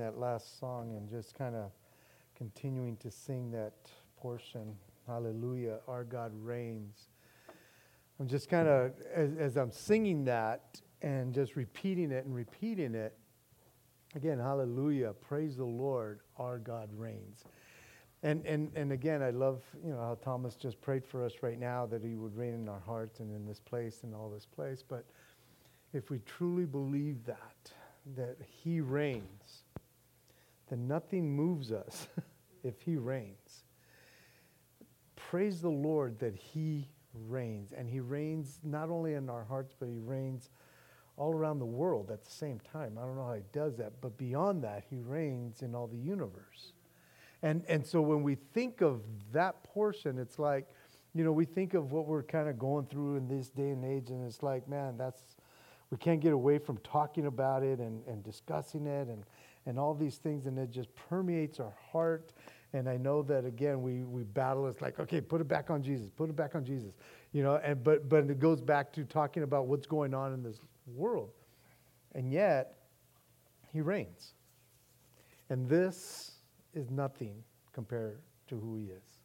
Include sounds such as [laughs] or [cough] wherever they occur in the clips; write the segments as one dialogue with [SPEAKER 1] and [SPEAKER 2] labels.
[SPEAKER 1] that last song and just kind of continuing to sing that portion. Hallelujah, our God reigns. I'm just kind of, as, as, I'm singing that and just repeating it and repeating it, again, hallelujah, praise the Lord, our God reigns. And, and, and again, I love you know how Thomas just prayed for us right now that he would reign in our hearts and in this place and all this place. But if we truly believe that, that he reigns, then nothing moves us [laughs] if he reigns. Praise the Lord that he reigns. And he reigns not only in our hearts, but he reigns all around the world at the same time. I don't know how he does that, but beyond that, he reigns in all the universe. And, and so when we think of that portion, it's like, you know, we think of what we're kind of going through in this day and age, and it's like, man, that's, we can't get away from talking about it and, and discussing it and, and all these things, and it just permeates our heart. And I know that again, we, we battle. It's like, okay, put it back on Jesus, put it back on Jesus, you know. And but but it goes back to talking about what's going on in this world, and yet, He reigns, and this is nothing compared to who he is.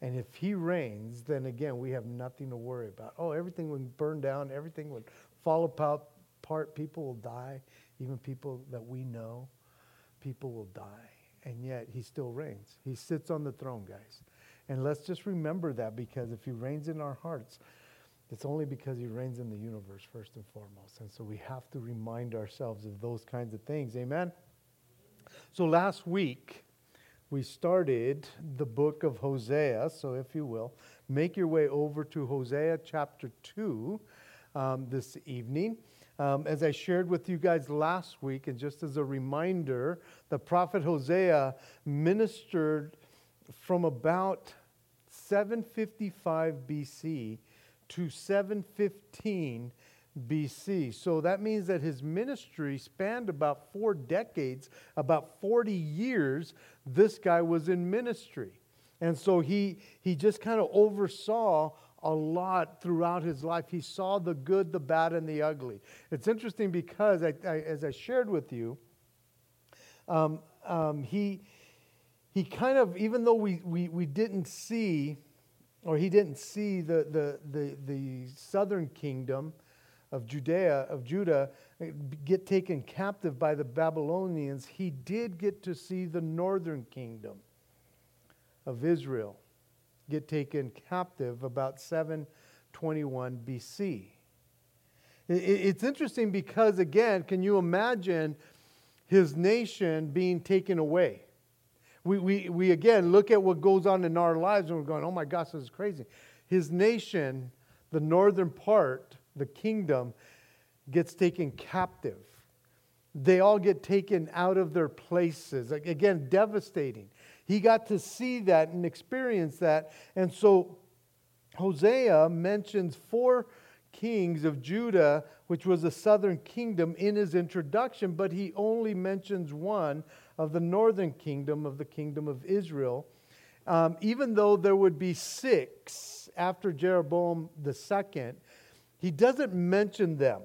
[SPEAKER 1] And if he reigns, then again, we have nothing to worry about. Oh, everything would burn down, everything would fall apart, people will die, even people that we know, people will die. And yet he still reigns. He sits on the throne, guys. And let's just remember that because if he reigns in our hearts, it's only because he reigns in the universe, first and foremost. And so we have to remind ourselves of those kinds of things. Amen? So last week, we started the book of Hosea. So, if you will, make your way over to Hosea chapter 2 um, this evening. Um, as I shared with you guys last week, and just as a reminder, the prophet Hosea ministered from about 755 BC to 715 BC. So that means that his ministry spanned about four decades, about 40 years, this guy was in ministry. And so he, he just kind of oversaw a lot throughout his life. He saw the good, the bad, and the ugly. It's interesting because, I, I, as I shared with you, um, um, he, he kind of, even though we, we, we didn't see, or he didn't see the, the, the, the southern kingdom, of Judea, of Judah, eh, get taken captive by the Babylonians, he did get to see the northern kingdom of Israel get taken captive about 721 BC. It's interesting because, again, can you imagine his nation being taken away? We, we, we again look at what goes on in our lives and we're going, oh my gosh, this is crazy. His nation, the northern part, the kingdom gets taken captive. They all get taken out of their places. Again, devastating. He got to see that and experience that. And so Hosea mentions four kings of Judah, which was the southern kingdom, in his introduction, but he only mentions one of the northern kingdom, of the kingdom of Israel. Um, even though there would be six after Jeroboam the second, he doesn't mention them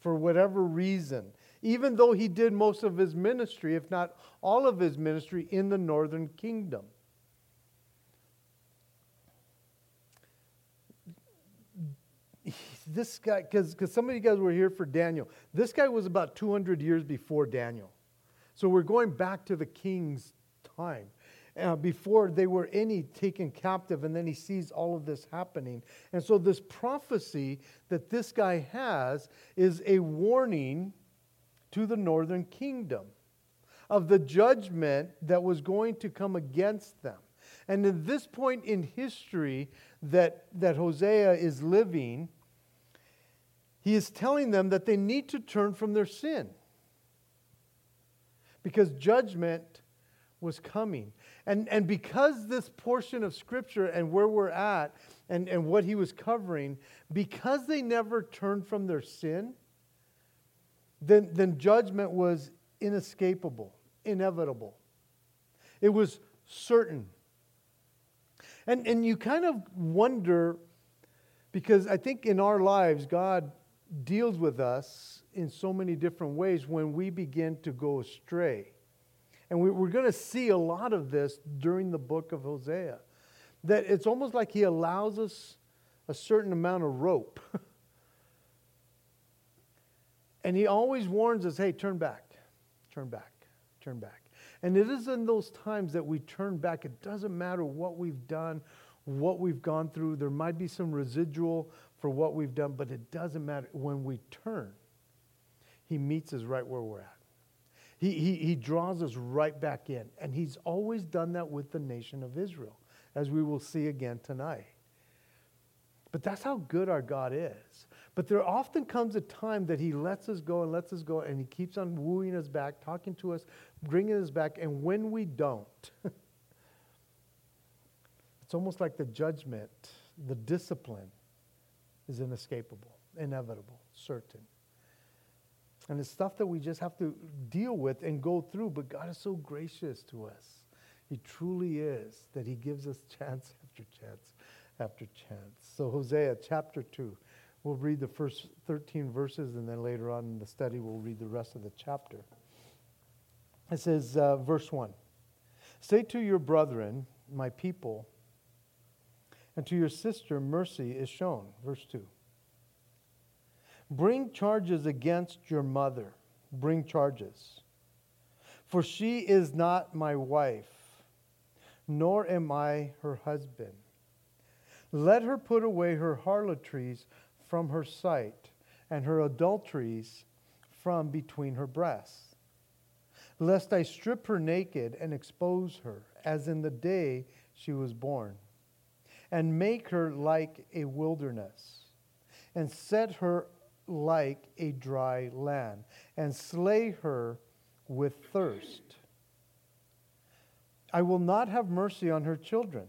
[SPEAKER 1] for whatever reason, even though he did most of his ministry, if not all of his ministry, in the northern kingdom. This guy, because some of you guys were here for Daniel, this guy was about 200 years before Daniel. So we're going back to the king's time uh, before they were any taken captive, and then he sees all of this happening. And so, this prophecy that this guy has is a warning to the northern kingdom of the judgment that was going to come against them. And at this point in history that, that Hosea is living, he is telling them that they need to turn from their sin because judgment was coming. And, and because this portion of Scripture and where we're at and, and what he was covering, because they never turned from their sin, then, then judgment was inescapable, inevitable. It was certain. And, and you kind of wonder, because I think in our lives, God deals with us in so many different ways when we begin to go astray. And we, we're going to see a lot of this during the book of Hosea. That it's almost like he allows us a certain amount of rope. [laughs] and he always warns us hey, turn back, turn back, turn back. And it is in those times that we turn back. It doesn't matter what we've done, what we've gone through. There might be some residual for what we've done, but it doesn't matter. When we turn, he meets us right where we're at. He, he, he draws us right back in. And he's always done that with the nation of Israel, as we will see again tonight. But that's how good our God is. But there often comes a time that He lets us go and lets us go, and He keeps on wooing us back, talking to us, bringing us back. And when we don't, [laughs] it's almost like the judgment, the discipline is inescapable, inevitable, certain. And it's stuff that we just have to deal with and go through. But God is so gracious to us. He truly is that He gives us [laughs] chance after chance after chance. So, Hosea chapter 2. We'll read the first 13 verses, and then later on in the study, we'll read the rest of the chapter. It says, uh, verse 1 Say to your brethren, my people, and to your sister, mercy is shown. Verse 2. Bring charges against your mother. Bring charges. For she is not my wife, nor am I her husband. Let her put away her harlotries from her sight, and her adulteries from between her breasts. Lest I strip her naked and expose her, as in the day she was born, and make her like a wilderness, and set her like a dry land, and slay her with thirst. I will not have mercy on her children,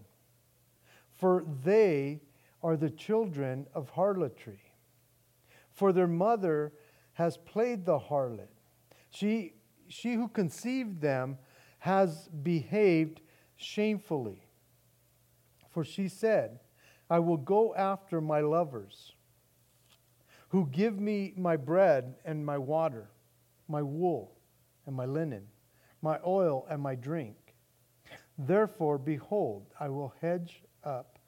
[SPEAKER 1] for they are the children of harlotry. For their mother has played the harlot. She, she who conceived them has behaved shamefully. For she said, I will go after my lovers, who give me my bread and my water, my wool and my linen, my oil and my drink. Therefore, behold, I will hedge up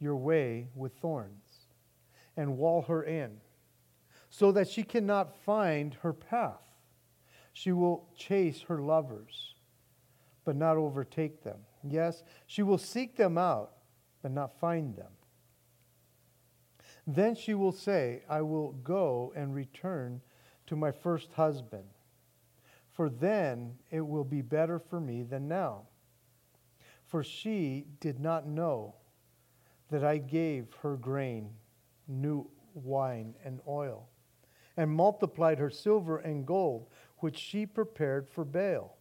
[SPEAKER 1] your way with thorns and wall her in, so that she cannot find her path. She will chase her lovers, but not overtake them. Yes, she will seek them out, but not find them. Then she will say, I will go and return to my first husband, for then it will be better for me than now. For she did not know that I gave her grain, new wine, and oil, and multiplied her silver and gold, which she prepared for Baal.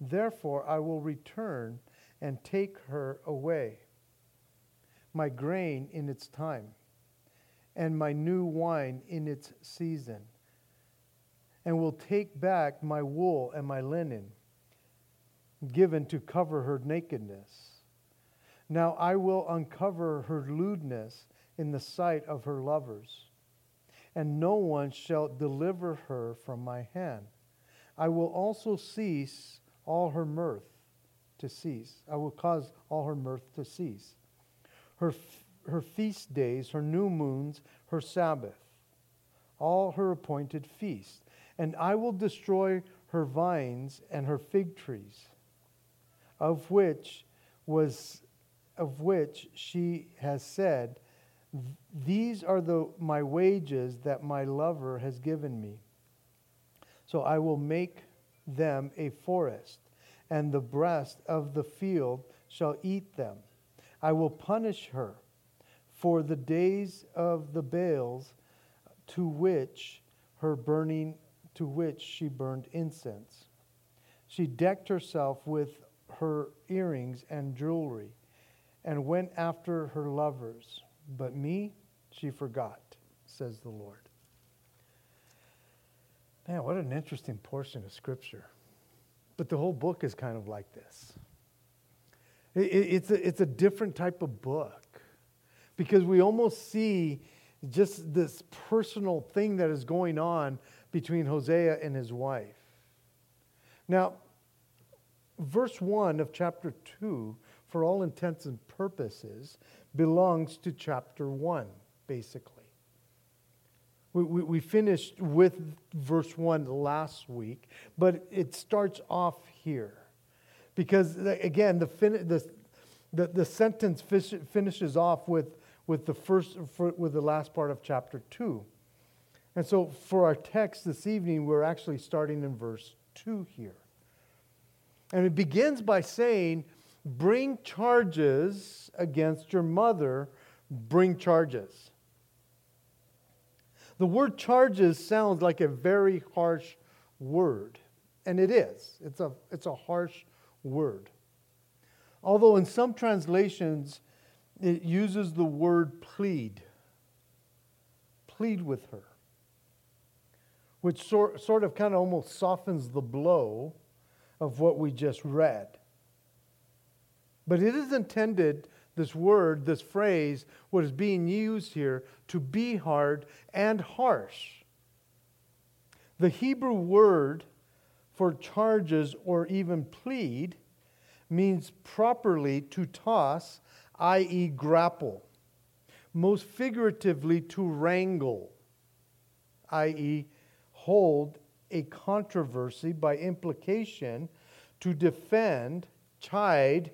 [SPEAKER 1] Therefore I will return and take her away, my grain in its time, and my new wine in its season, and will take back my wool and my linen, given to cover her nakedness now I will uncover her lewdness in the sight of her lovers, and no one shall deliver her from my hand. I will also cease all her mirth to cease. I will cause all her mirth to cease. Her, her feast days, her new moons, her Sabbath, all her appointed feasts. And I will destroy her vines and her fig trees, of which was of which she has said, These are the, my wages that my lover has given me. So I will make them a forest, and the breast of the field shall eat them. I will punish her for the days of the Baals to which her burning to which she burned incense. She decked herself with her earrings and jewelry and went after her lovers. But me she forgot, says the Lord. Man, what an interesting portion of Scripture. But the whole book is kind of like this. it's, a, it's a different type of book because we almost see just this personal thing that is going on between Hosea and his wife. Now, verse 1 of chapter 2, for all intents and purposes, belongs to chapter 1, basically. We, we, we, finished with verse 1 last week, but it starts off here. Because, again, the, fin- the, the, the sentence finishes off with, with, the first, with the last part of chapter 2. And so, for our text this evening, we're actually starting in verse 2 here. And it begins by saying, Bring charges against your mother, bring charges. The word charges sounds like a very harsh word, and it is. It's a, it's a harsh word. Although in some translations, it uses the word plead. Plead with her, which sort, sort of kind of almost softens the blow of what we just read. But it is intended this word, this phrase, what is being used here, to be hard and harsh. The Hebrew word for charges or even plead means properly to toss, i.e., grapple. Most figuratively, to wrangle, i.e., hold a controversy by implication, to defend, chide,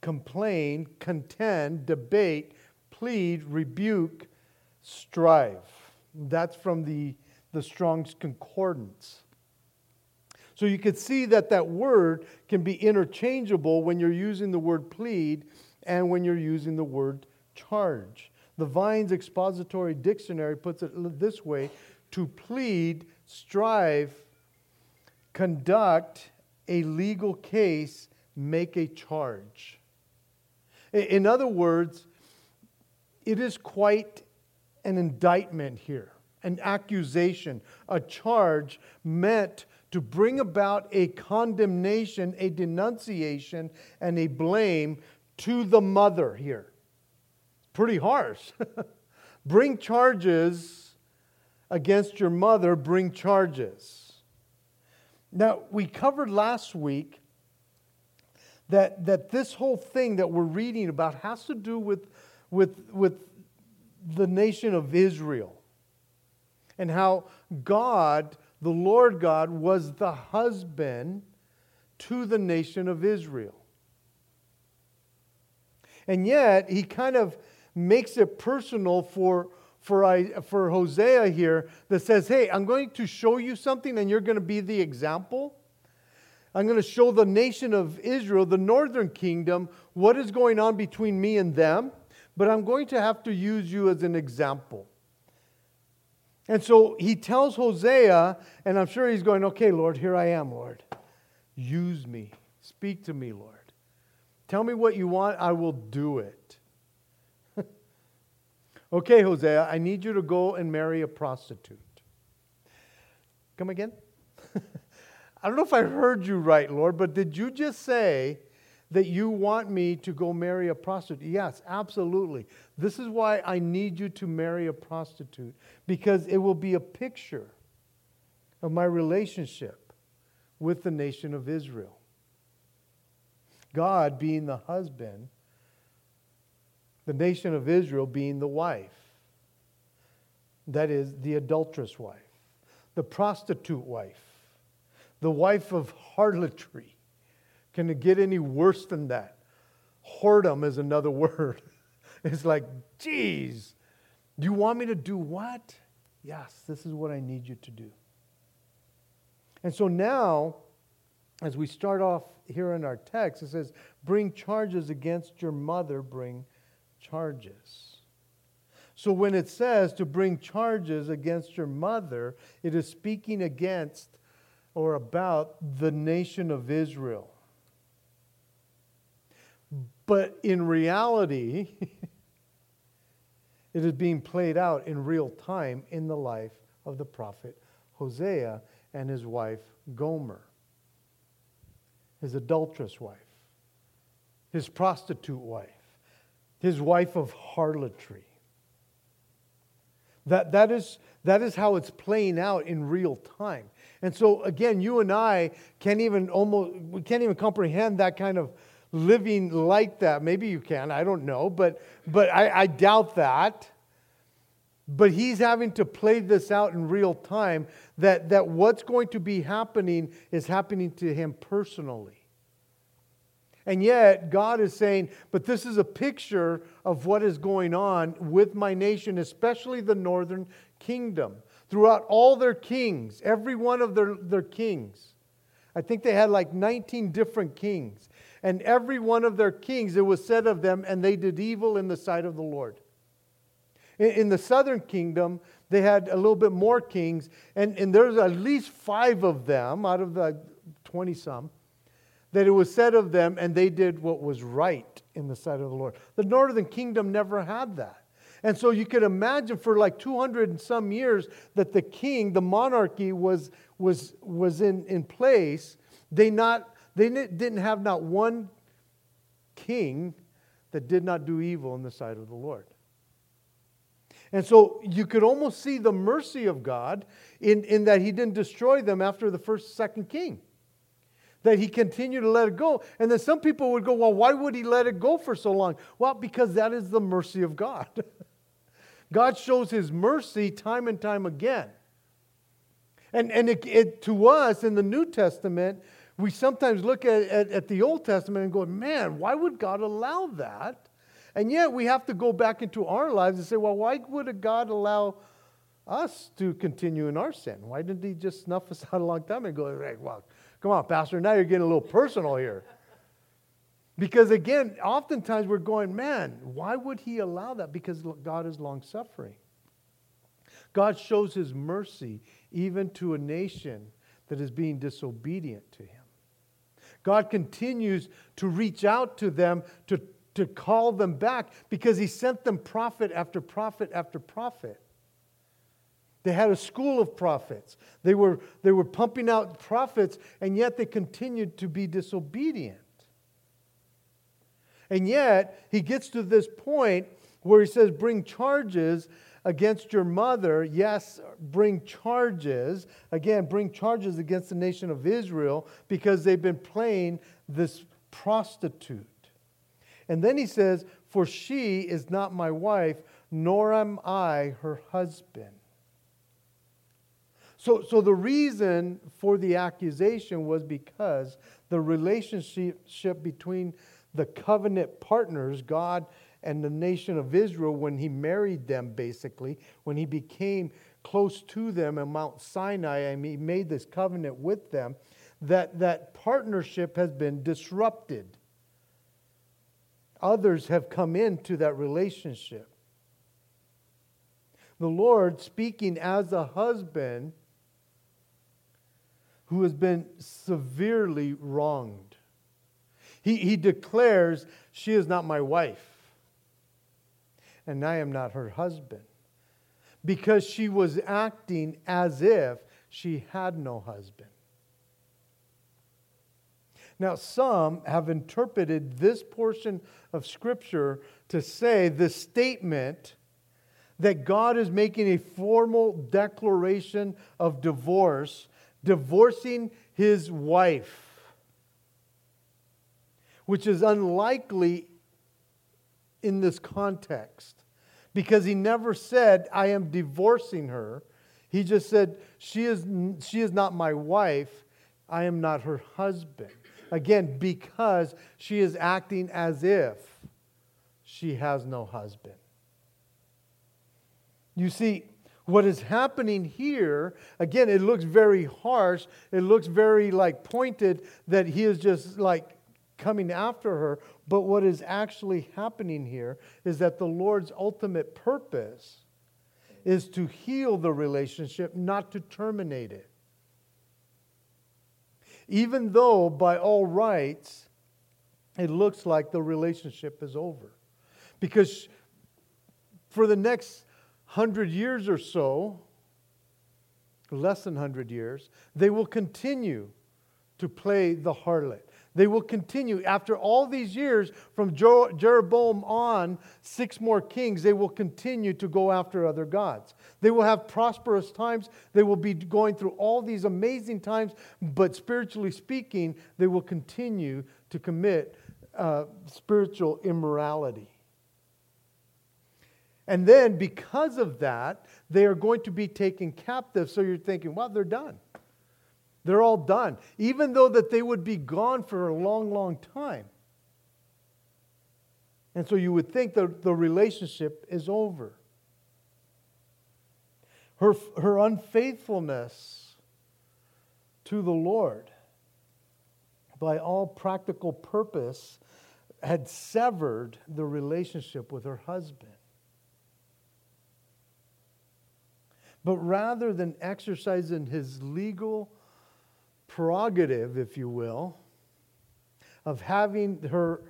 [SPEAKER 1] complain, contend, debate, plead, rebuke, strive. That's from the, the Strong's Concordance. So you could see that that word can be interchangeable when you're using the word plead and when you're using the word charge. The Vine's Expository Dictionary puts it this way to plead, strive, conduct a legal case, make a charge. In other words, it is quite an indictment here, an accusation, a charge meant to bring about a condemnation, a denunciation, and a blame to the mother here. Pretty harsh. [laughs] bring charges against your mother, bring charges. Now, we covered last week that, that this whole thing that we're reading about has to do with, with, with the nation of Israel and how God, the Lord God, was the husband to the nation of Israel. And yet, he kind of makes it personal for, for, I, for Hosea here that says, Hey, I'm going to show you something and you're going to be the example. I'm going to show the nation of Israel, the northern kingdom, what is going on between me and them, but I'm going to have to use you as an example. And so he tells Hosea, and I'm sure he's going, Okay, Lord, here I am, Lord. Use me. Speak to me, Lord. Tell me what you want, I will do it. [laughs] okay, Hosea, I need you to go and marry a prostitute. Come again? [laughs] I don't know if I heard you right, Lord, but did you just say that you want me to go marry a prostitute? Yes, absolutely. This is why I need you to marry a prostitute, because it will be a picture of my relationship with the nation of Israel. God being the husband, the nation of Israel being the wife. That is, the adulterous wife, the prostitute wife the wife of harlotry. Can it get any worse than that? Whoredom is another [laughs] word. It's like, geez, do you want me to do what? Yes, this is what I need you to do. And so now, as we start off here in our text, it says, Bring charges against your mother, bring charges. So when it says to bring charges against your mother, it is speaking against or about the nation of Israel. But in reality, [laughs] it is being played out in real time in the life of the prophet Hosea and his wife Gomer, his adulterous wife, his prostitute wife, his wife of harlotry. That, that, is, that is how it's playing out in real time. And so, again, you and I can't even almost, we can't even comprehend that kind of living like that. Maybe you can, I don't know, but, but I, I doubt that. But he's having to play this out in real time that, that what's going to be happening is happening to him personally. And yet, God is saying, but this is a picture of what is going on with my nation, especially the northern kingdom. Throughout all their kings, every one of their, their kings, I think they had like 19 different kings. And every one of their kings, it was said of them, and they did evil in the sight of the Lord. In, in the southern kingdom, they had a little bit more kings, and, and there's at least five of them out of the 20 some that it was said of them, and they did what was right in the sight of the Lord. The northern kingdom never had that. And so you could imagine for like 200 and some years that the king, the monarchy was, was, was in, in place. They, not, they didn't have not one king that did not do evil in the sight of the Lord. And so you could almost see the mercy of God in, in that he didn't destroy them after the first, second king that he continued to let it go. And then some people would go, well, why would he let it go for so long? Well, because that is the mercy of God. [laughs] God shows his mercy time and time again. And, and it, it, to us in the New Testament, we sometimes look at, at, at the Old Testament and go, man, why would God allow that? And yet we have to go back into our lives and say, well, why would God allow us to continue in our sin? Why didn't he just snuff us [laughs] out a long time and go, hey, well, Come on, Pastor, now you're getting a little personal here. Because again, oftentimes we're going, man, why would he allow that? Because God is long suffering. God shows his mercy even to a nation that is being disobedient to him. God continues to reach out to them to, to call them back because he sent them prophet after prophet after prophet. They had a school of prophets. They were, they were pumping out prophets, and yet they continued to be disobedient. And yet, he gets to this point where he says, Bring charges against your mother. Yes, bring charges. Again, bring charges against the nation of Israel because they've been playing this prostitute. And then he says, For she is not my wife, nor am I her husband. So, so the reason for the accusation was because the relationship between the covenant partners, God and the nation of Israel, when he married them, basically, when he became close to them in Mount Sinai and he made this covenant with them, that, that partnership has been disrupted. Others have come into that relationship. The Lord, speaking as a husband, who has been severely wronged. He, he declares, She is not my wife, and I am not her husband, because she was acting as if she had no husband. Now, some have interpreted this portion of Scripture to say the statement that God is making a formal declaration of divorce divorcing his wife, which is unlikely in this context because he never said, I am divorcing her. He just said, she is, she is not my wife, I am not her husband. Again, because she is acting as if she has no husband. You see, what is happening here, again, it looks very harsh. It looks very like pointed that he is just like coming after her. But what is actually happening here is that the Lord's ultimate purpose is to heal the relationship, not to terminate it. Even though, by all rights, it looks like the relationship is over. Because for the next hundred years or so, less than 100 years, they will continue to play the harlot. They will continue. After all these years, from Jeroboam on, six more kings, they will continue to go after other gods. They will have prosperous times. They will be going through all these amazing times, but spiritually speaking, they will continue to commit uh, spiritual immorality. And then, because of that, they are going to be taken captive. So you're thinking, well, they're done. They're all done. Even though that they would be gone for a long, long time. And so you would think that the relationship is over. Her, her unfaithfulness to the Lord, by all practical purpose, had severed the relationship with her husband. But rather than exercising his legal prerogative, if you will, of having her,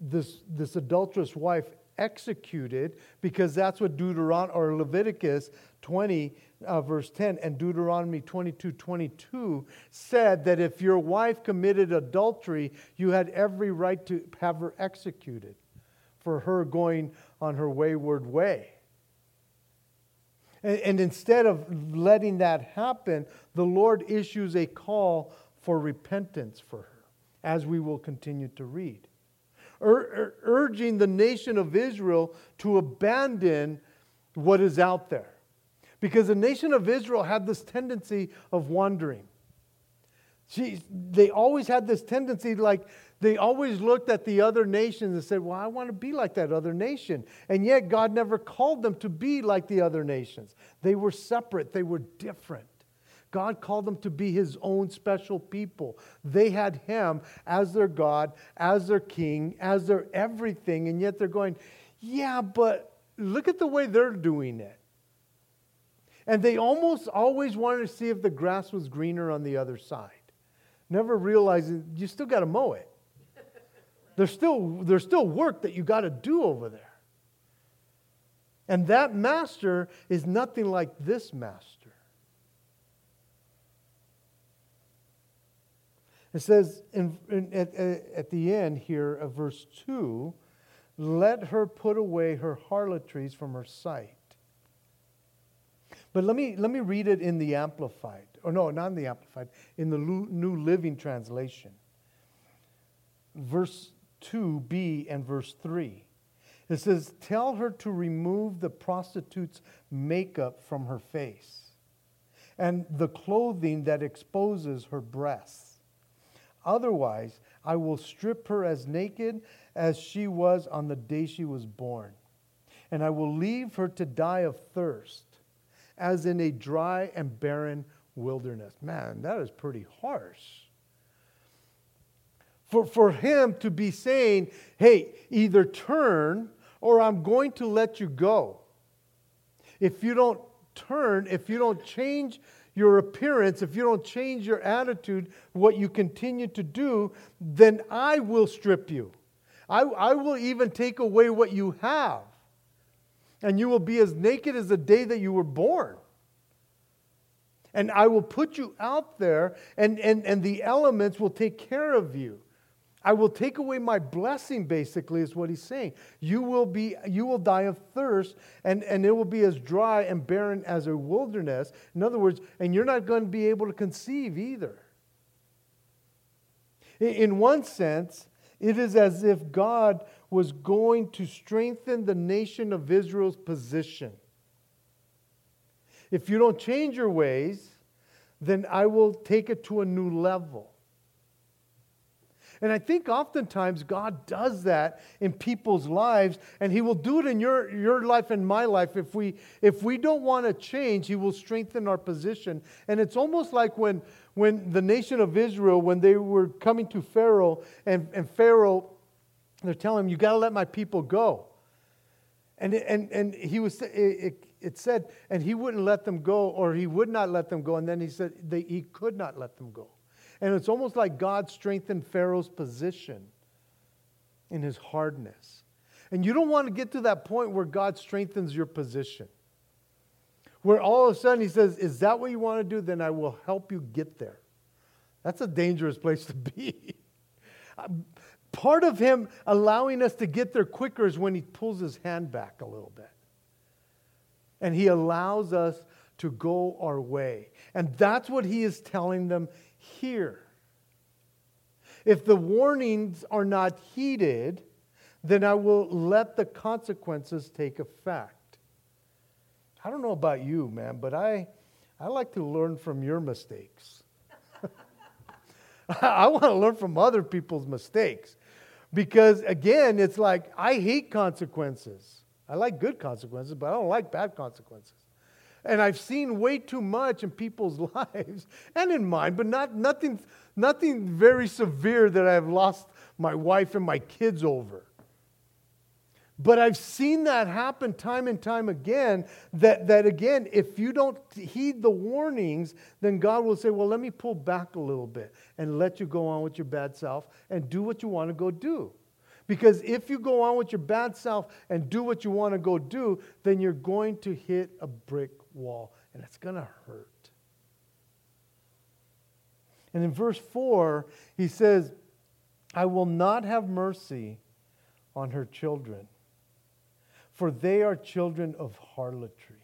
[SPEAKER 1] this, this adulterous wife executed, because that's what Deuteronomy or Leviticus 20, uh, verse 10, and Deuteronomy 22, 22 said that if your wife committed adultery, you had every right to have her executed for her going on her wayward way. And, and instead of letting that happen, the Lord issues a call for repentance for her, as we will continue to read. Ur- urging the nation of Israel to abandon what is out there. Because the nation of Israel had this tendency of wandering. She, they always had this tendency, like they always looked at the other nations and said, Well, I want to be like that other nation. And yet, God never called them to be like the other nations. They were separate, they were different. God called them to be his own special people. They had him as their God, as their king, as their everything. And yet they're going, Yeah, but look at the way they're doing it. And they almost always wanted to see if the grass was greener on the other side never realizing you still got to mow it. There's still, there's still work that you got to do over there. And that master is nothing like this master. It says in, in, at, at the end here of verse 2 let her put away her harlotries from her sight. But let me, let me read it in the Amplified or no, not in the Amplified, in the New Living Translation. Verse 2b and verse 3. It says, Tell her to remove the prostitute's makeup from her face and the clothing that exposes her breasts. Otherwise, I will strip her as naked as she was on the day she was born, and I will leave her to die of thirst, as in a dry and barren wilderness. Man, that is pretty harsh. For, for him to be saying, hey, either turn or I'm going to let you go. If you don't turn, if you don't change your appearance, if you don't change your attitude, what you continue to do, then I will strip you. I, I will even take away what you have. And you will be as naked as the day that you were born and I will put you out there, and, and, and the elements will take care of you. I will take away my blessing, basically, is what he's saying. You will, be, you will die of thirst, and, and it will be as dry and barren as a wilderness. In other words, and you're not going to be able to conceive either. In one sense, it is as if God was going to strengthen the nation of Israel's position. If you don't change your ways, then I will take it to a new level. And I think oftentimes God does that in people's lives, and He will do it in your, your life and my life. If we, if we don't want to change, He will strengthen our position. And it's almost like when, when the nation of Israel, when they were coming to Pharaoh, and, and Pharaoh, they're telling him, You got to let my people go. And, and, and he was, it, it said, and he wouldn't let them go, or he would not let them go. And then he said they, he could not let them go. And it's almost like God strengthened Pharaoh's position in his hardness. And you don't want to get to that point where God strengthens your position. Where all of a sudden he says, Is that what you want to do? Then I will help you get there. That's a dangerous place to be. [laughs] Part of him allowing us to get there quicker is when he pulls his hand back a little bit. And he allows us to go our way. And that's what he is telling them here. If the warnings are not heeded, then I will let the consequences take effect. I don't know about you, man, but I, I like to learn from your mistakes. [laughs] I want to learn from other people's mistakes. Because again, it's like I hate consequences. I like good consequences, but I don't like bad consequences. And I've seen way too much in people's [laughs] lives and in mine, but not nothing, nothing very severe that I've lost my wife and my kids over. But I've seen that happen time and time again. That, that again, if you don't heed the warnings, then God will say, Well, let me pull back a little bit and let you go on with your bad self and do what you want to go do. Because if you go on with your bad self and do what you want to go do, then you're going to hit a brick wall and it's going to hurt. And in verse 4, he says, I will not have mercy on her children for they are children of harlotry.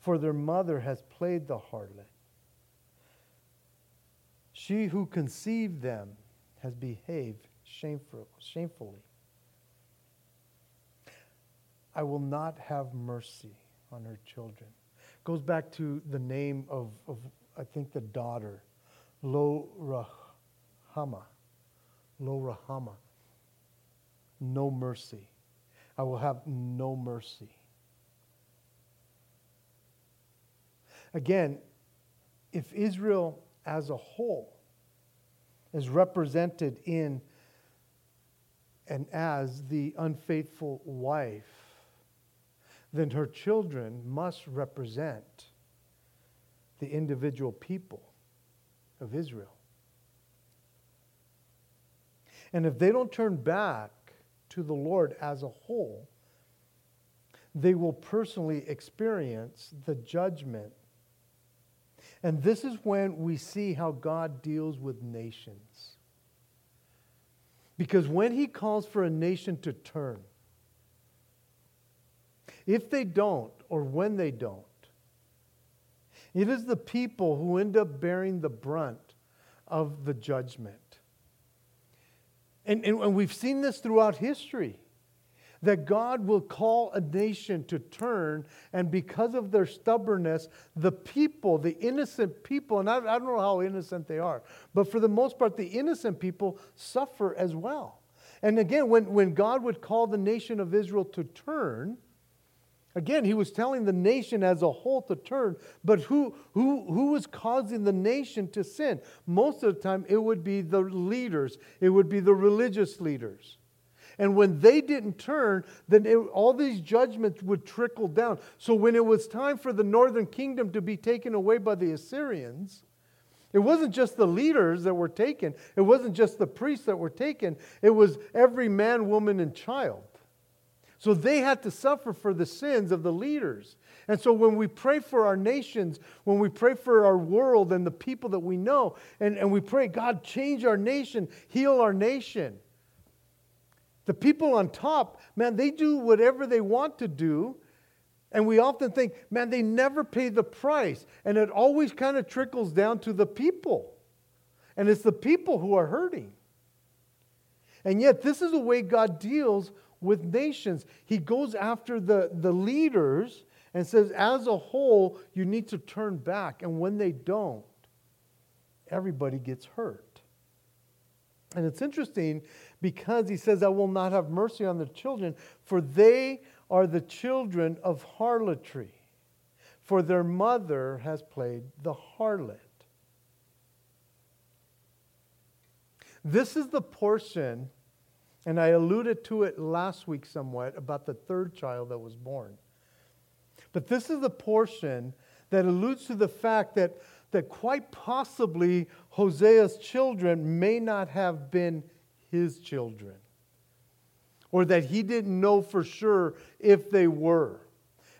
[SPEAKER 1] For their mother has played the harlot. She who conceived them has behaved shameful, shamefully. I will not have mercy on her children. Goes back to the name of, of I think, the daughter, Lo Rahama. Lo Rahama. No mercy. I will have no mercy. Again, if Israel as a whole is represented in and as the unfaithful wife, then her children must represent the individual people of Israel. And if they don't turn back to the Lord as a whole, they will personally experience the judgment. And this is when we see how God deals with nations. Because when he calls for a nation to turn, if they don't, or when they don't, it is the people who end up bearing the brunt of the judgment. And, and, and we've seen this throughout history that God will call a nation to turn, and because of their stubbornness, the people, the innocent people, and I, I, don't know how innocent they are, but for the most part, the innocent people suffer as well. And again, when, when God would call the nation of Israel to turn, Again, he was telling the nation as a whole to turn, but who, who, who was causing the nation to sin? Most of the time, it would be the leaders, it would be the religious leaders. And when they didn't turn, then it, all these judgments would trickle down. So when it was time for the northern kingdom to be taken away by the Assyrians, it wasn't just the leaders that were taken, it wasn't just the priests that were taken, it was every man, woman, and child. So they had to suffer for the sins of the leaders. And so when we pray for our nations, when we pray for our world and the people that we know, and, and we pray, God, change our nation, heal our nation. The people on top, man, they do whatever they want to do. And we often think, man, they never pay the price. And it always kind of trickles down to the people. And it's the people who are hurting. And yet, this is the way God deals with nations. He goes after the, the leaders and says, as a whole, you need to turn back. And when they don't, everybody gets hurt. And it's interesting because he says, I will not have mercy on the children, for they are the children of harlotry, for their mother has played the harlot. This is the portion and I alluded to it last week somewhat about the third child that was born. But this is the portion that alludes to the fact that, that quite possibly Hosea's children may not have been his children, or that he didn't know for sure if they were.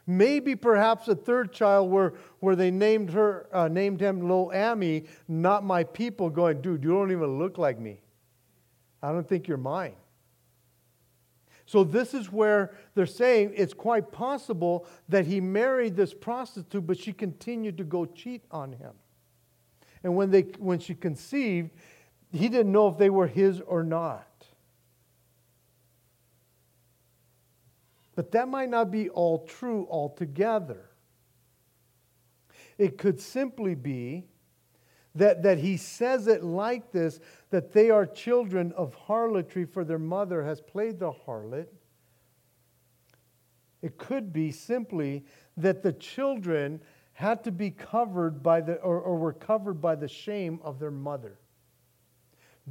[SPEAKER 1] Maybe perhaps a third child where, where they named her uh, named him Lo Ami, not my people, going, dude, you don't even look like me. I don't think you're mine. So, this is where they're saying it's quite possible that he married this prostitute, but she continued to go cheat on him. And when, they, when she conceived, he didn't know if they were his or not. But that might not be all true altogether. It could simply be that, that he says it like this that they are children of harlotry, for their mother has played the harlot. It could be simply that the children had to be covered by the, or, or were covered by the shame of their mother.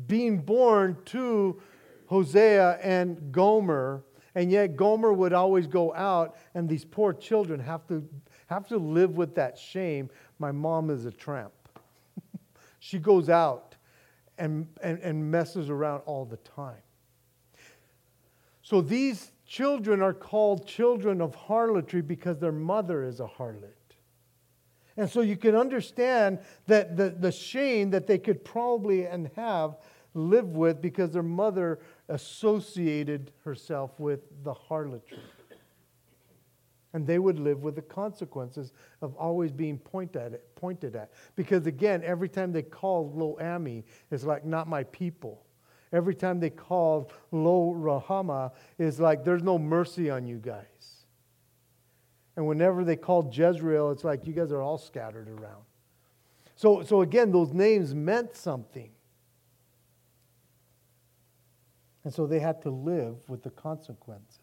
[SPEAKER 1] Being born to Hosea and Gomer, and yet Gomer would always go out, and these poor children have to, have to live with that shame. My mom is a tramp. She goes out and, and, and messes around all the time. So these children are called children of harlotry because their mother is a harlot. And so you can understand that the, the shame that they could probably and have live with because their mother associated herself with the harlotry. And they would live with the consequences of always being pointed at, pointed at. Because again, every time they called Lo Ami, it's like, not my people. Every time they called Lo Rahama, it's like, there's no mercy on you guys. And whenever they called Jezreel, it's like, you guys are all scattered around. So, so again, those names meant something. And so they had to live with the consequences.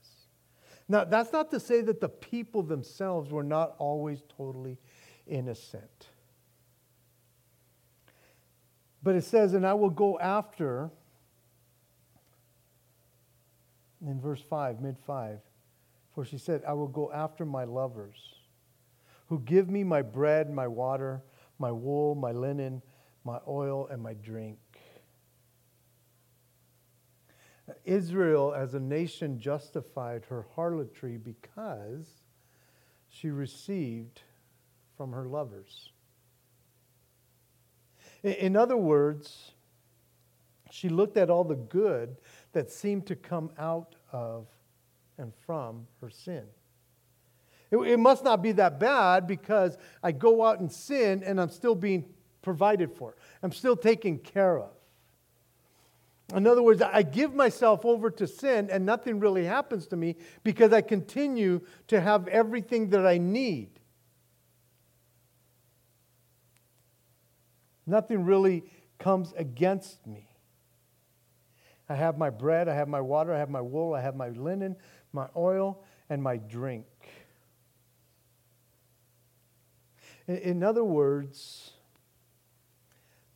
[SPEAKER 1] Now, that's not to say that the people themselves were not always totally innocent. But it says, and I will go after, in verse 5, mid 5, for she said, I will go after my lovers, who give me my bread, my water, my wool, my linen, my oil, and my drink. Israel as a nation justified her harlotry because she received from her lovers. In other words, she looked at all the good that seemed to come out of and from her sin. It, it, must not be that bad because I go out and sin and I'm still being provided for, I'm still taken care of. In other words, I give myself over to sin and nothing really happens to me because I continue to have everything that I need. Nothing really comes against me. I have my bread, I have my water, I have my wool, I have my linen, my oil, and my drink. In other words,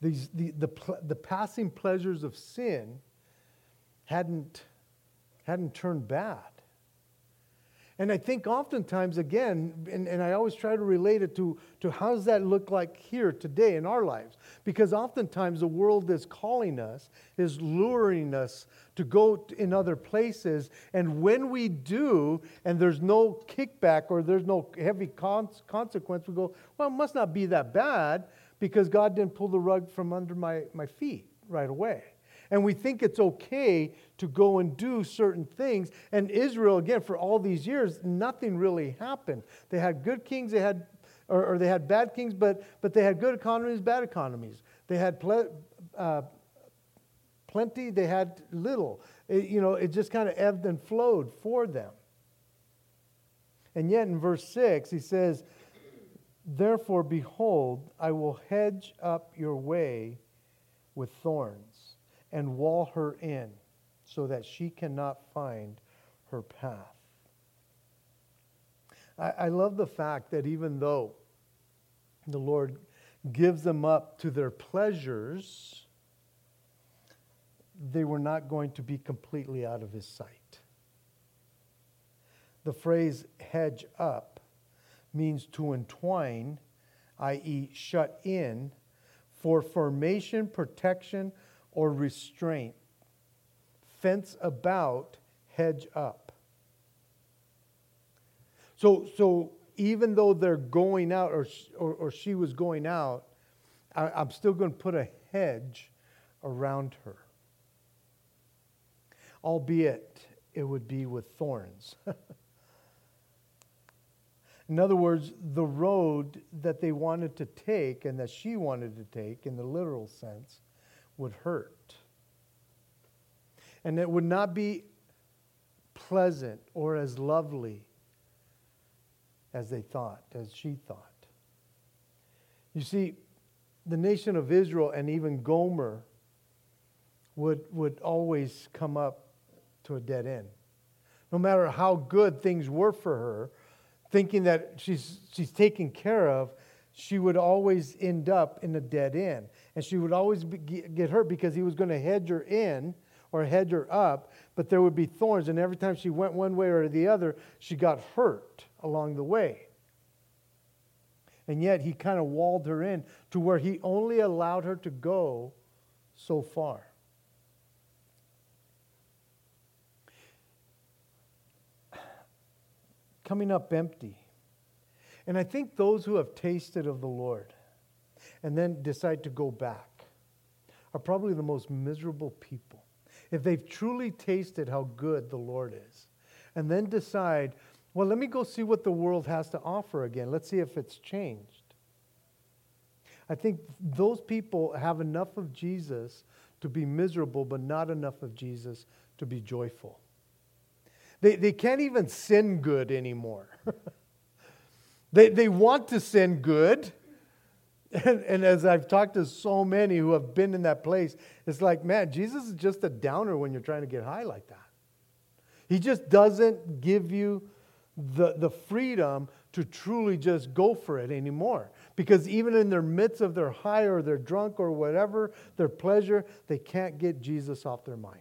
[SPEAKER 1] these, the, the, the passing pleasures of sin hadn't, hadn't turned bad. And I think oftentimes, again, and, and I always try to relate it to, to how does that look like here today in our lives? Because oftentimes the world is calling us, is luring us to go in other places. And when we do, and there's no kickback or there's no heavy consequence, we go, well, it must not be that bad because God didn't pull the rug from under my, my feet right away. And we think it's okay to go and do certain things. And Israel, again, for all these years, nothing really happened. They had good kings, they had, or, or they had bad kings, but, but they had good economies, bad economies. They had ple- uh, plenty, they had little. It, you know, it just kind of ebbed and flowed for them. And yet in verse 6, he says, Therefore, behold, I will hedge up your way with thorns and wall her in so that she cannot find her path. I, I love the fact that even though the Lord gives them up to their pleasures, they were not going to be completely out of his sight. The phrase hedge up means to entwine, i.e., shut in, for formation, protection, or restraint. Fence about, hedge up. So, so even though they're going out, or, or, or she was going out, I, I'm still going to put a hedge around her. albeit it would be with thorns. [laughs] in other words, the road that they wanted to take and that she wanted to take, in the literal sense, would hurt. And it would not be pleasant or as lovely as they thought, as she thought. You see, the nation of Israel and even Gomer would, would always come up to a dead end. No matter how good things were for her, thinking that she's, she's taken care of, she would always end up in a dead end. And she would always be, get hurt because he was going to hedge her in or hedge her up, but there would be thorns. And every time she went one way or the other, she got hurt along the way. And yet he kind of walled her in to where he only allowed her to go so far. Coming up empty. And I think those who have tasted of the Lord and then decide to go back are probably the most miserable people. If they've truly tasted how good the Lord is and then decide, well, let me go see what the world has to offer again. Let's see if it's changed. I think those people have enough of Jesus to be miserable, but not enough of Jesus to be joyful. They, they can't even sin good anymore. [laughs] they, they want to sin good. And, and as I've talked to so many who have been in that place, it's like, man, Jesus is just a downer when you're trying to get high like that. He just doesn't give you the, the freedom to truly just go for it anymore. Because even in their midst of their high or their drunk or whatever, their pleasure, they can't get Jesus off their mind.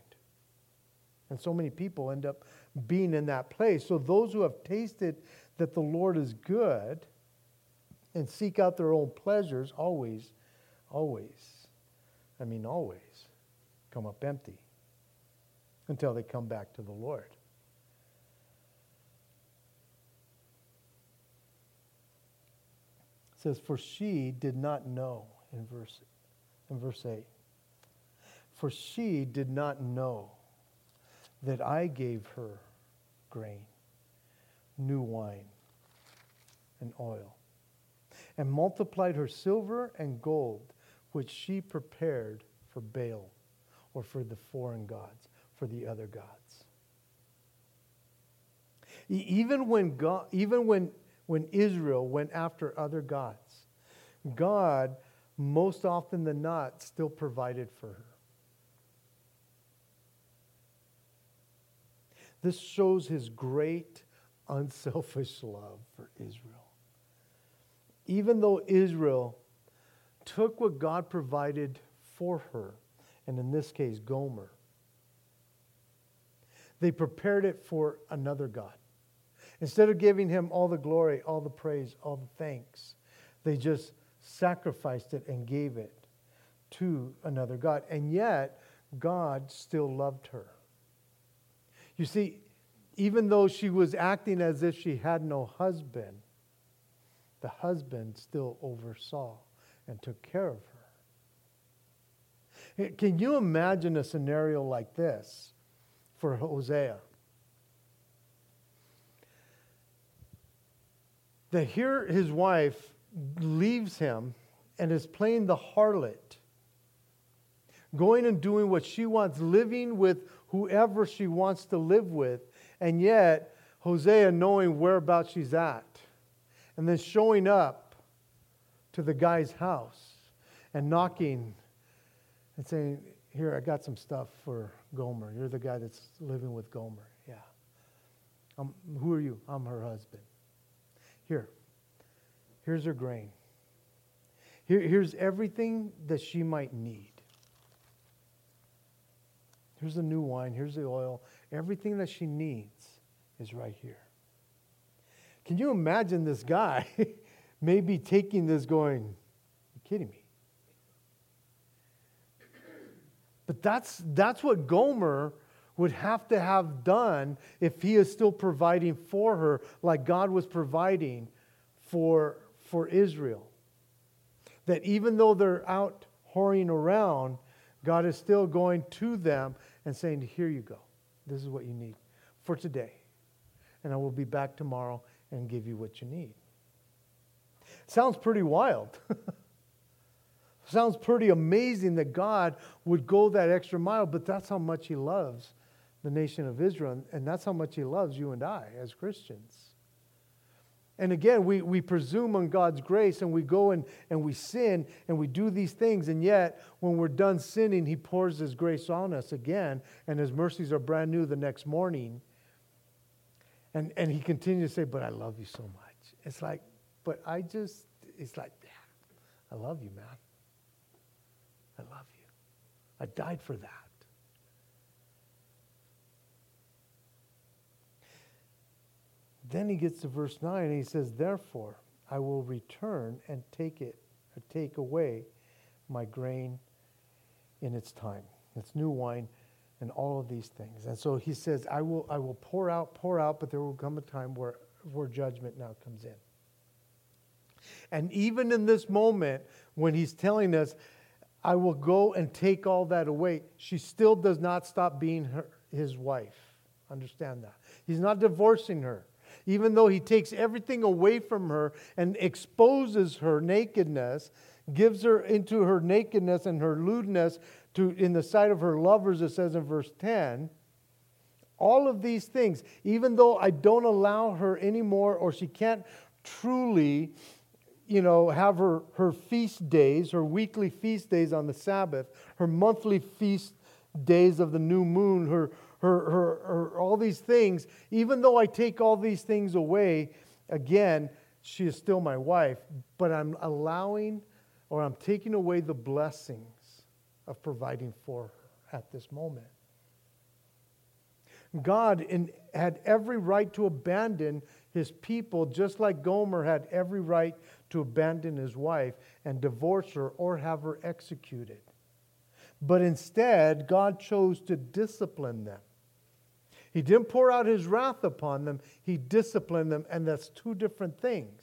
[SPEAKER 1] And so many people end up being in that place. So those who have tasted that the Lord is good and seek out their own pleasures always, always, I mean, always come up empty until they come back to the Lord. It says, For she did not know, in verse, in verse 8. For she did not know that I gave her grain, new wine, and oil, and multiplied her silver and gold, which she prepared for Baal, or for the foreign gods, for the other gods. Even when, God, even when when Israel went after other gods, God, most often than not, still provided for her. This shows his great, unselfish love for Israel. Even though Israel took what God provided for her, and in this case, Gomer, they prepared it for another God. Instead of giving him all the glory, all the praise, all the thanks, they just sacrificed it and gave it to another God. And yet, God still loved her. You see, even though she was acting as if she had no husband, the husband still oversaw and took care of her. Can you imagine a scenario like this for Hosea? that here his wife leaves him and is playing the harlot, going and doing what she wants, living with whoever she wants to live with, and yet Hosea knowing whereabouts she's at, and then showing up to the guy's house and knocking and saying, Here, I got some stuff for Gomer. You're the guy that's living with Gomer. Yeah. Um, who are you? I'm her husband. Here, here's her grain. Here, here's everything that she might need. Here's the new wine. Here's the oil. Everything that she needs is right here. Can you imagine this guy [laughs] maybe taking this going, you kidding me? But that's, that's what Gomer would have to have done if he is still providing for her like God was providing for, for Israel. That even though they're out whoring around, God is still going to them and saying, Here you go. This is what you need for today. And I will be back tomorrow and give you what you need. Sounds pretty wild. [laughs] Sounds pretty amazing that God would go that extra mile, but that's how much He loves the nation of Israel, and that's how much He loves you and I as Christians. And again, we, we presume on God's grace and we go and, and we sin and we do these things. And yet, when we're done sinning, He pours His grace on us again, and His mercies are brand new the next morning. And, and He continues to say, But I love you so much. It's like, but I just, it's like, yeah, I love you, man. I love you. I died for that. Then he gets to verse 9 and he says, Therefore, I will return and take it, or take away my grain in its time. It's new wine and all of these things. And so he says, I will, I will pour out, pour out, but there will come a time where, where judgment now comes in. And even in this moment, when he's telling us, I will go and take all that away, she still does not stop being her, his wife. Understand that. He's not divorcing her even though he takes everything away from her and exposes her nakedness, gives her into her nakedness and her lewdness to, in the sight of her lovers, it says in verse 10. All of these things, even though I don't allow her anymore, or she can't truly, you know, have her, her feast days, her weekly feast days on the Sabbath, her monthly feast days of the new moon, her, her, her, her, all these things, even though I take all these things away, again, she is still my wife, but I'm allowing or I'm taking away the blessings of providing for her at this moment. God in, had every right to abandon his people, just like Gomer had every right to abandon his wife and divorce her or have her executed. But instead, God chose to discipline them. He didn't pour out his wrath upon them, he disciplined them, and that's two different things.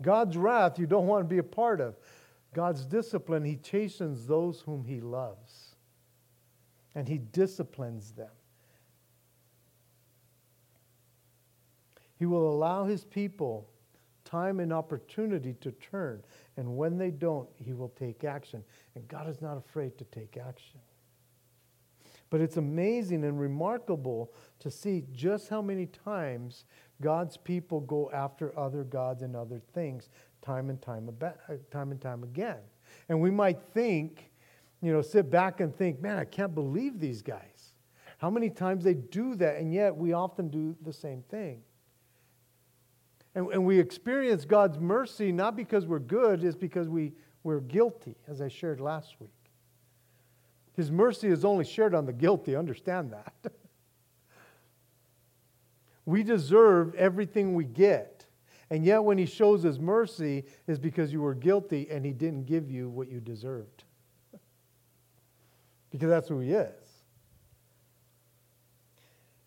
[SPEAKER 1] God's wrath you don't want to be a part of. God's discipline, he chastens those whom he loves, and he disciplines them. He will allow his people time and opportunity to turn, and when they don't, he will take action. And God is not afraid to take action. But it's amazing and remarkable to see just how many times God's people go after other gods and other things time and time, about, uh, time and time again. And we might think, you know, sit back and think, man, I can't believe these guys. How many times they do that, and yet we often do the same thing. And, and we experience God's mercy not because we're good, it's because we, we're guilty, as I shared last week. His mercy is only shared on the guilty, understand that. [laughs] we deserve everything we get. And yet, when he shows his mercy, is because you were guilty and he didn't give you what you deserved. [laughs] because that's who he is.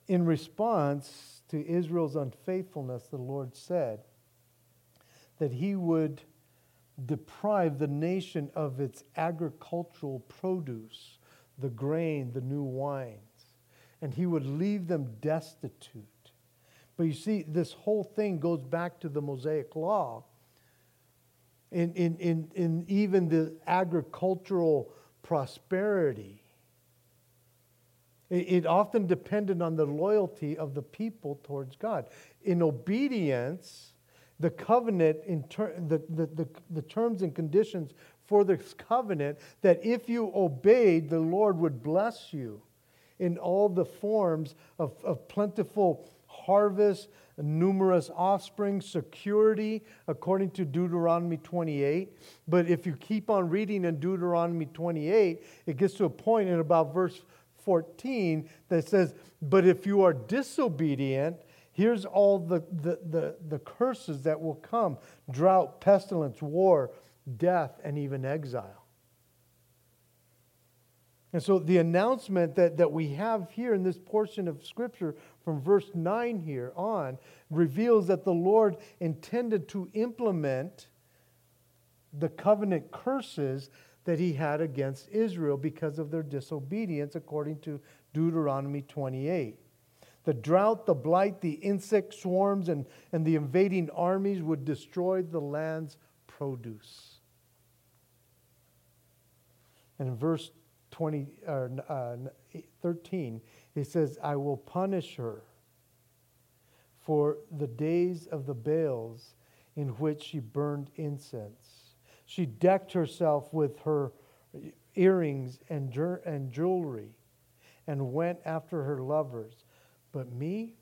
[SPEAKER 1] In response to Israel's unfaithfulness, the Lord said that he would deprive the nation of its agricultural produce, the grain, the new wines, and he would leave them destitute. But you see, this whole thing goes back to the Mosaic law. In, in, in, in even the agricultural prosperity, it, it often depended on the loyalty of the people towards God. In obedience, the covenant, in ter- the, the, the, the terms and conditions for this covenant, that if you obeyed, the Lord would bless you in all the forms of, of plentiful harvest, numerous offspring, security, according to Deuteronomy 28. But if you keep on reading in Deuteronomy 28, it gets to a point in about verse 14 that says, But if you are disobedient, Here's all the, the, the, the, curses that will come drought, pestilence, war, death, and even exile. And so the announcement that, that we have here in this portion of Scripture from verse 9 here on reveals that the Lord intended to implement the covenant curses that he had against Israel because of their disobedience, according to Deuteronomy 28. The drought, the blight, the insect swarms, and, and the invading armies would destroy the land's produce. And in verse 20, uh, 13, it says, I will punish her for the days of the Baals in which she burned incense. She decked herself with her earrings and, and jewelry and went after her lovers. But me,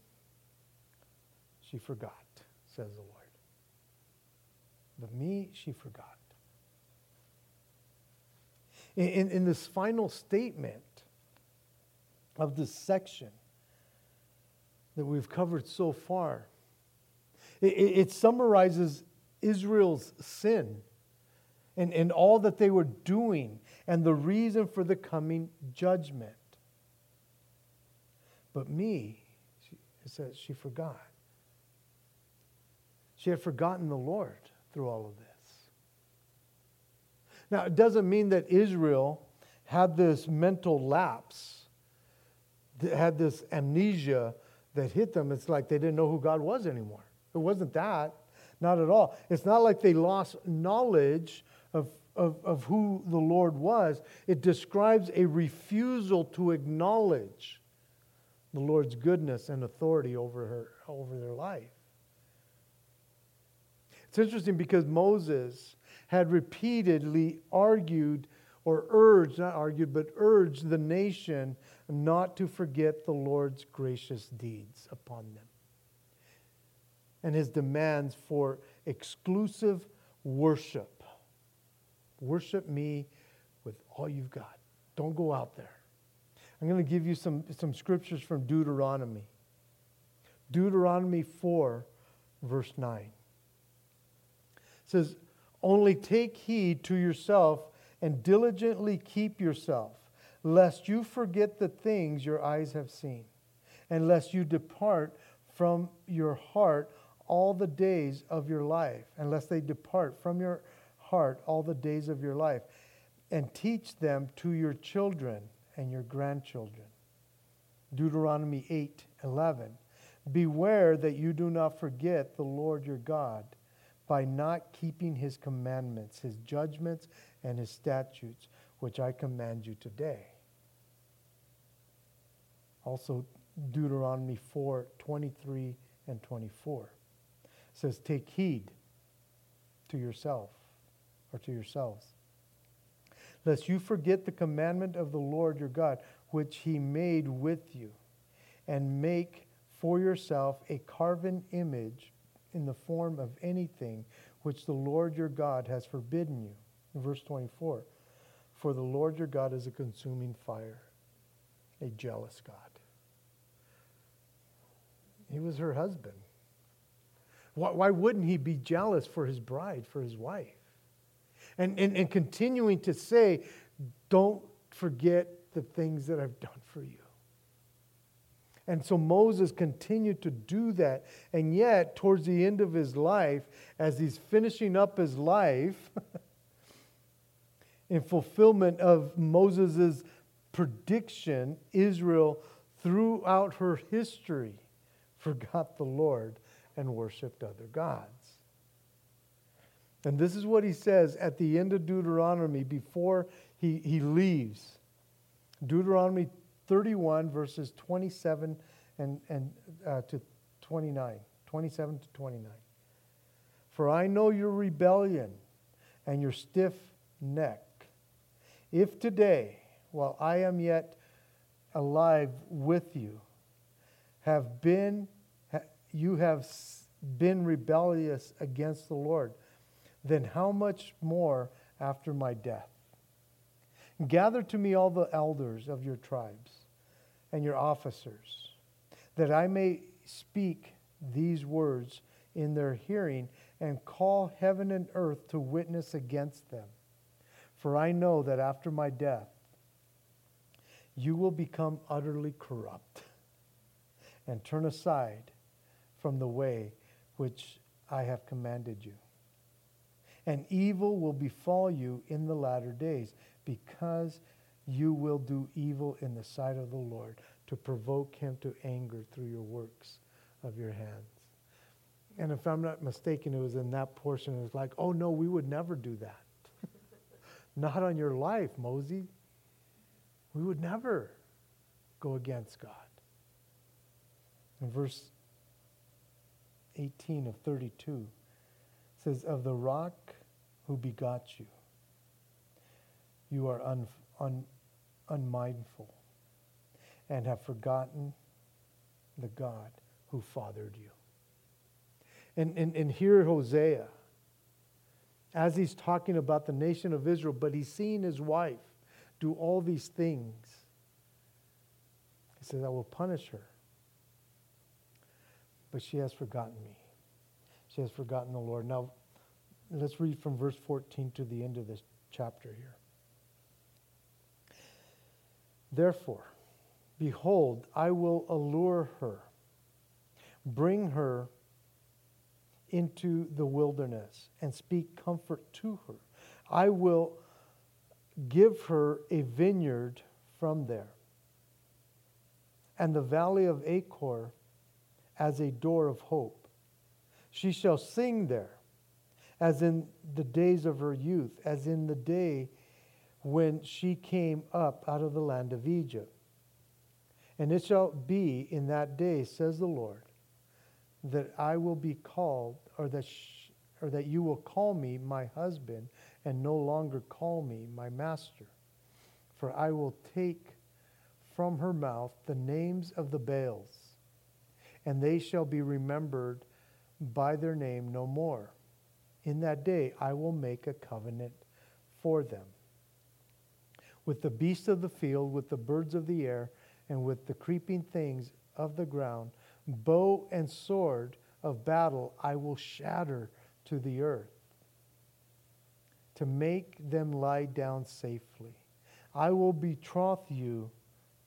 [SPEAKER 1] she forgot, says the Lord. But me, she forgot. In, in this final statement of this section that we've covered so far, it, it summarizes Israel's sin and, and all that they were doing and the reason for the coming judgment. But me, she, it says she forgot. She had forgotten the Lord through all of this. Now, it doesn't mean that Israel had this mental lapse, had this amnesia that hit them. It's like they didn't know who God was anymore. It wasn't that, not at all. It's not like they lost knowledge of, of, of who the Lord was. It describes a refusal to acknowledge the Lord's goodness and authority over, her, over their life. It's interesting because Moses had repeatedly argued or urged, not argued, but urged the nation not to forget the Lord's gracious deeds upon them and his demands for exclusive worship. Worship me with all you've got. Don't go out there. I'm going to give you some, some scriptures from Deuteronomy. Deuteronomy 4, verse 9. It says, Only take heed to yourself and diligently keep yourself, lest you forget the things your eyes have seen, and lest you depart from your heart all the days of your life, unless they depart from your heart all the days of your life, and teach them to your children and your grandchildren. Deuteronomy 8 11. Beware that you do not forget the Lord your God by not keeping his commandments, his judgments, and his statutes, which I command you today. Also, Deuteronomy 4 23 and 24 says, Take heed to yourself or to yourselves, lest you forget the commandment of the Lord your God, which he made with you, and make for yourself a carven image in the form of anything which the Lord your God has forbidden you. verse 24 For the Lord your God is a consuming fire, a jealous God. He was her husband. Why, why wouldn't he be jealous for his bride, for his wife? And, and, and continuing to say, don't forget the things that I've done for you. And so Moses continued to do that. And yet, towards the end of his life, as he's finishing up his life, [laughs] in fulfillment of Moses' prediction, Israel, throughout her history, [laughs] forgot the Lord and worshiped other gods. And this is what he says at the end of Deuteronomy before he, he leaves. Deuteronomy 31, verses 27 and, and uh, to 29. 27 to 29. For I know your rebellion and your stiff neck. If today, while I am yet alive with you, have been you have been rebellious against the Lord, then how much more after my death? Gather to me all the elders of your tribes and your officers, that I may speak these words in their hearing and call heaven and earth to witness against them. For I know that after my death, you will become utterly corrupt and turn aside from the way which I have commanded you. and evil will befall you in the latter days, because you will do evil in the sight of the Lord to provoke him to anger through your works of your hands. And if I'm not mistaken, it was in that portion, it was like, oh no, we would never do that. [laughs] not on your life, Mosey. We would never go against God. In verse 18 of 32 says, Of the rock who begot you, you are un, un, unmindful and have forgotten the God who fathered you. And, and, and here, Hosea, as he's talking about the nation of Israel, but he's seeing his wife do all these things, he says, I will punish her. But she has forgotten me. She has forgotten the Lord. Now, let's read from verse 14 to the end of this chapter here. Therefore, behold, I will allure her, bring her into the wilderness, and speak comfort to her. I will give her a vineyard from there, and the valley of Achor as a door of hope. She shall sing there, as in the days of her youth, as in the day when she came up out of the land of Egypt. And it shall be in that day, says the Lord, that I will be called, or that, sh- or that you will call me my husband, and no longer call me my master. For I will take from her mouth the names of the Baals, and they shall be remembered by their name no more. In that day I will make a covenant for them with the beasts of the field, with the birds of the air, and with the creeping things of the ground. Bow and sword of battle I will shatter to the earth to make them lie down safely. I will betroth you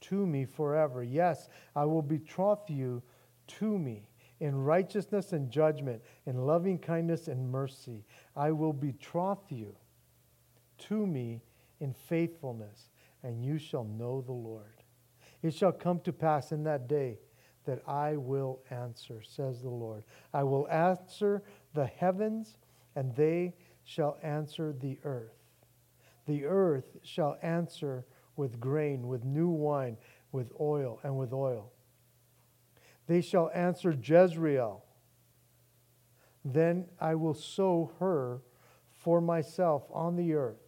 [SPEAKER 1] to me forever. Yes, I will betroth you to me in righteousness and judgment, in loving kindness and mercy. I will betroth you to me in faithfulness, and you shall know the Lord. It shall come to pass in that day that I will answer, says the Lord. I will answer the heavens, and they shall answer the earth. The earth shall answer with grain, with new wine, with oil, and with oil. They shall answer Jezreel. Then I will sow her for myself on the earth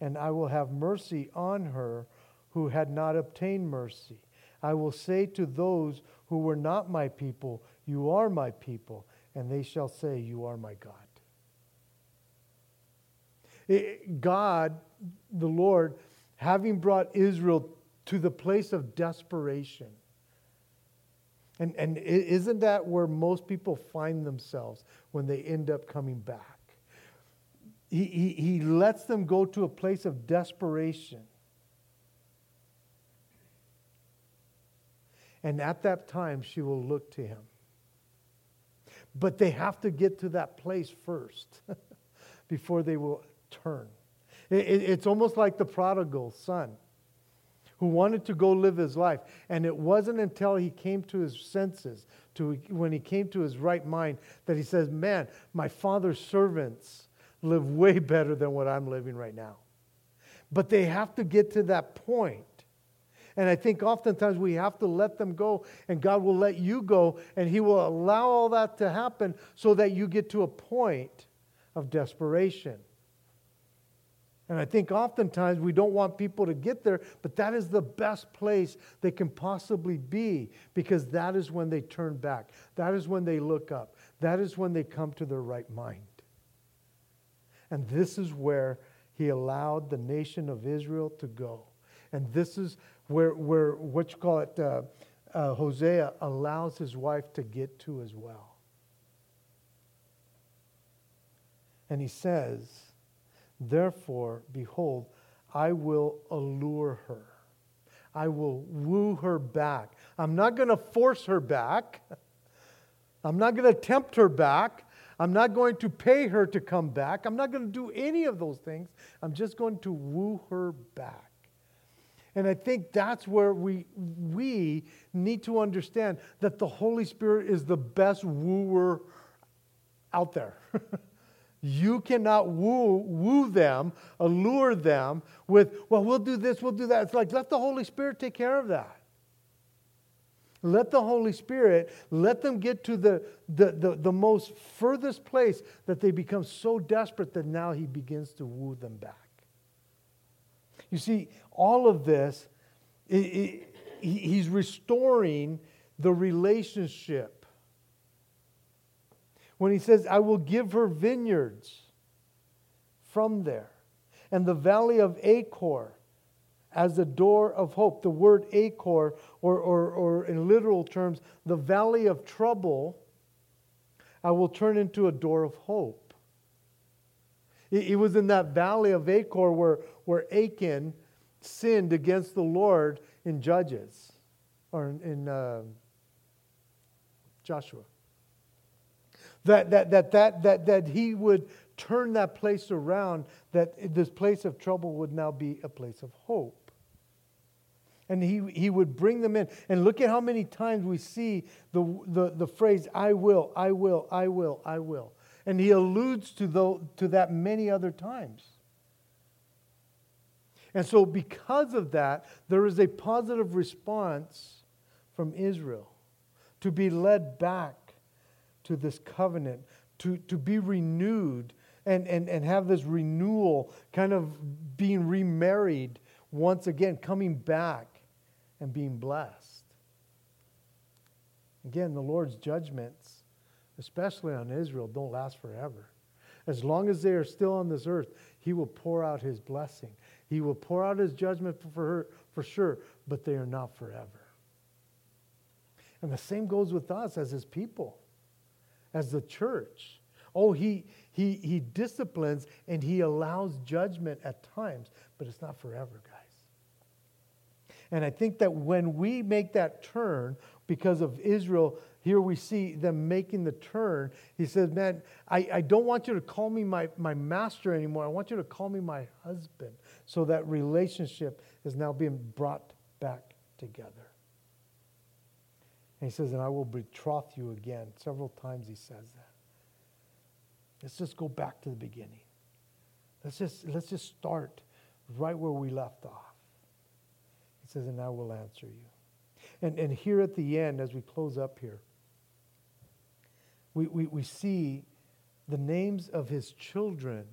[SPEAKER 1] and I will have mercy on her who had not obtained mercy. I will say to those who were not my people, You are my people, and they shall say, You are my God. God, the Lord, having brought Israel to the place of desperation. And, and isn't that where most people find themselves when they end up coming back? He, he, lets them go to a place of desperation. And at that time, she will look to him. But they have to get to that place first [laughs] before they will turn. It, it, it's almost like the prodigal son who wanted to go live his life. And it wasn't until he came to his senses, to, when he came to his right mind, that he says, Man, my father's servants live way better than what I'm living right now. But they have to get to that point. And I think oftentimes we have to let them go, and God will let you go, and He will allow all that to happen so that you get to a point of desperation. And I think oftentimes we don't want people to get there, but that is the best place they can possibly be because that is when they turn back. That is when they look up. That is when they come to their right mind. And this is where he allowed the nation of Israel to go. And this is where, where what you call it, uh, uh, Hosea allows his wife to get to as well. And he says, Therefore, behold, I will allure her. I will woo her back. I'm not going to force her back. I'm not going to tempt her back. I'm not going to pay her to come back. I'm not going to do any of those things. I'm just going to woo her back. And I think that's where we, we need to understand that the Holy Spirit is the best wooer out there. [laughs] you cannot woo, woo them, allure them with, well, we'll do this, we'll do that. It's like, let the Holy Spirit take care of that. Let the Holy Spirit, let them get to the, the, the, the, most furthest place that they become so desperate that now He begins to woo them back. You see, all of this, it, it, He's restoring the relationship. When He says, I will give her vineyards from there, and the valley of Achor as the door of hope. The word Achor, or, or, or in literal terms, the valley of trouble, I will turn into a door of hope. It, it was in that valley of Achor where, where Achan sinned against the Lord in Judges, or in, in uh, Joshua. That, that, that, that, that, that he would turn that place around, that this place of trouble would now be a place of hope. And he, he would bring them in. And look at how many times we see the, the, the phrase, I will, I will, I will, I will. And he alludes to, the, to that many other times. And so, because of that, there is a positive response from Israel to be led back to this covenant, to, to be renewed and, and, and have this renewal, kind of being remarried once again, coming back and being blessed. Again, the Lord's judgments, especially on Israel, don't last forever. As long as they are still on this earth, He will pour out His blessing. He will pour out His judgment for her, for sure, but they are not forever. And the same goes with us as His people, as the church. Oh, he, he, he disciplines and he allows judgment at times, but it's not forever, guys. And I think that when we make that turn, because of Israel, here we see them making the turn. He says, Man, I, I don't want you to call me my, my master anymore. I want you to call me my husband. So that relationship is now being brought back together. And he says, And I will betroth you again. Several times he says that. Let's just go back to the beginning. Let's just, let's just start right where we left off. He says, and I will answer you. And, and here at the end, as we close up here, we, we, we see the names of his children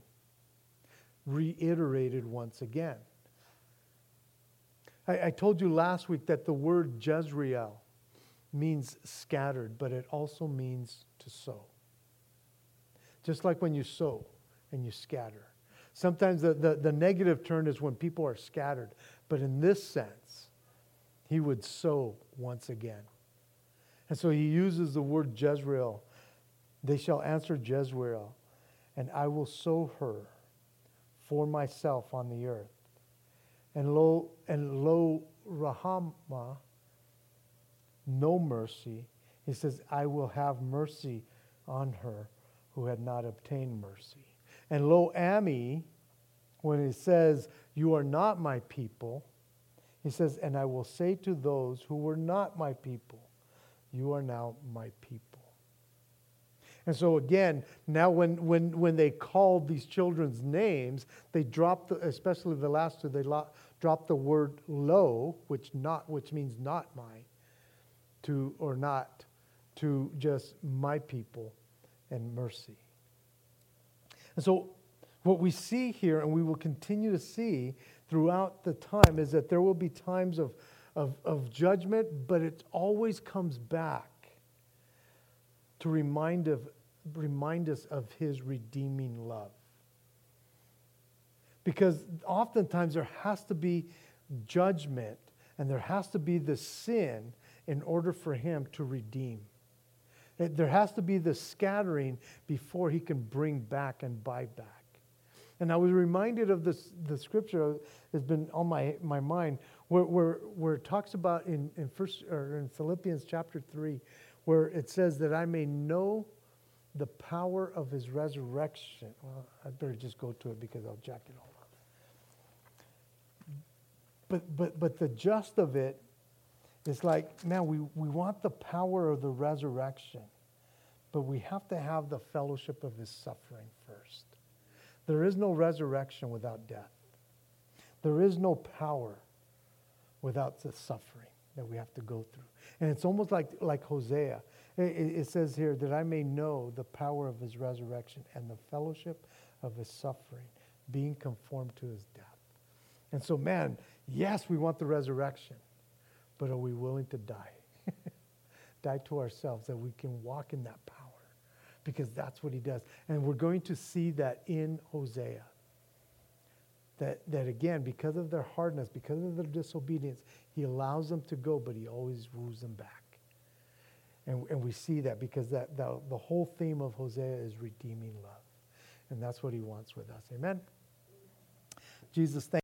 [SPEAKER 1] reiterated once again. I, I told you last week that the word Jezreel means scattered, but it also means to sow. Just like when you sow and you scatter. Sometimes the, the, the negative turn is when people are scattered. But in this sense, he would sow once again. And so he uses the word Jezreel. They shall answer Jezreel, and I will sow her for myself on the earth. And lo, and lo Rahama, no mercy. He says, I will have mercy on her who had not obtained mercy. And lo Ami, when he says, You are not my people, he says, And I will say to those who were not my people, You are now my people. And so again, now when, when, when they called these children's names, they dropped, the, especially the last two, they lo- dropped the word lo, which not, which means not my, to or not, to just my people and mercy. And so what we see here, and we will continue to see throughout the time, is that there will be times of, of, of judgment, but it always comes back to remind, of, remind us of his redeeming love. Because oftentimes there has to be judgment and there has to be the sin in order for him to redeem. There has to be the scattering before he can bring back and buy back. And I was reminded of this, the scripture has been on my, my mind where, where, where it talks about in, in, first, or in Philippians chapter 3, where it says that I may know the power of his resurrection. Well, I better just go to it because I'll jack it all up. But, but, but the just of it is like, man, we, we want the power of the resurrection, but we have to have the fellowship of his suffering first. There is no resurrection without death. There is no power without the suffering that we have to go through. And it's almost like, like Hosea. It, it says here that I may know the power of his resurrection and the fellowship of his suffering, being conformed to his death. And so, man, yes, we want the resurrection, but are we willing to die? [laughs] die to ourselves that we can walk in that power because that's what he does. And we're going to see that in Hosea. That, that again, because of their hardness, because of their disobedience, he allows them to go, but he always woos them back. And, and we see that because that, the, the whole theme of Hosea is redeeming love. And that's what he wants with us. Amen? Jesus, thank